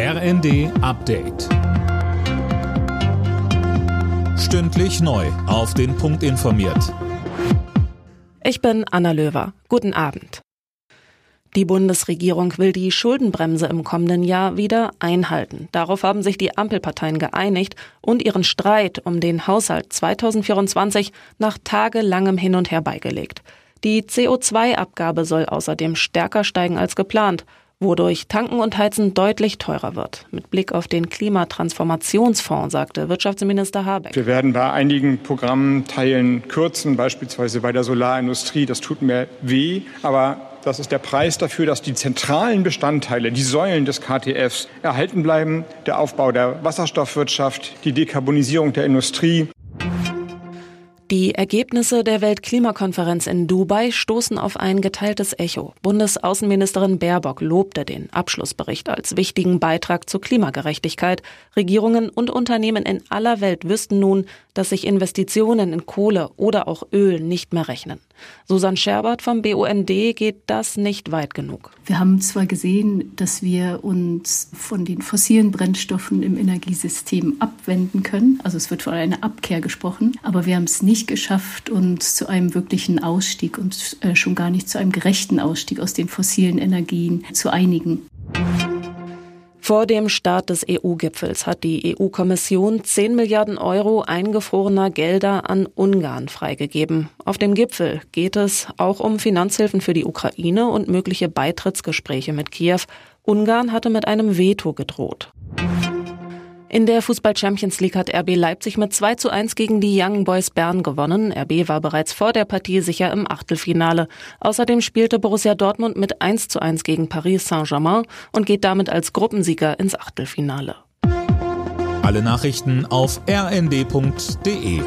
RND Update. Stündlich neu. Auf den Punkt informiert. Ich bin Anna Löwer. Guten Abend. Die Bundesregierung will die Schuldenbremse im kommenden Jahr wieder einhalten. Darauf haben sich die Ampelparteien geeinigt und ihren Streit um den Haushalt 2024 nach tagelangem Hin und Her beigelegt. Die CO2-Abgabe soll außerdem stärker steigen als geplant wodurch Tanken und Heizen deutlich teurer wird. Mit Blick auf den Klimatransformationsfonds sagte Wirtschaftsminister Habeck. Wir werden bei einigen Programmteilen kürzen, beispielsweise bei der Solarindustrie. Das tut mir weh, aber das ist der Preis dafür, dass die zentralen Bestandteile, die Säulen des KTFs erhalten bleiben. Der Aufbau der Wasserstoffwirtschaft, die Dekarbonisierung der Industrie. Die Ergebnisse der Weltklimakonferenz in Dubai stoßen auf ein geteiltes Echo. Bundesaußenministerin Baerbock lobte den Abschlussbericht als wichtigen Beitrag zur Klimagerechtigkeit. Regierungen und Unternehmen in aller Welt wüssten nun, dass sich Investitionen in Kohle oder auch Öl nicht mehr rechnen. Susan Scherbert vom BUND geht das nicht weit genug. Wir haben zwar gesehen, dass wir uns von den fossilen Brennstoffen im Energiesystem abwenden können, also es wird von einer Abkehr gesprochen, aber wir haben es nicht geschafft, uns zu einem wirklichen Ausstieg und äh, schon gar nicht zu einem gerechten Ausstieg aus den fossilen Energien zu einigen. Vor dem Start des EU-Gipfels hat die EU-Kommission 10 Milliarden Euro eingefrorener Gelder an Ungarn freigegeben. Auf dem Gipfel geht es auch um Finanzhilfen für die Ukraine und mögliche Beitrittsgespräche mit Kiew. Ungarn hatte mit einem Veto gedroht. In der Fußball Champions League hat RB Leipzig mit 2 zu 1 gegen die Young Boys Bern gewonnen. RB war bereits vor der Partie sicher im Achtelfinale. Außerdem spielte Borussia Dortmund mit 1 zu 1 gegen Paris Saint-Germain und geht damit als Gruppensieger ins Achtelfinale. Alle Nachrichten auf rnd.de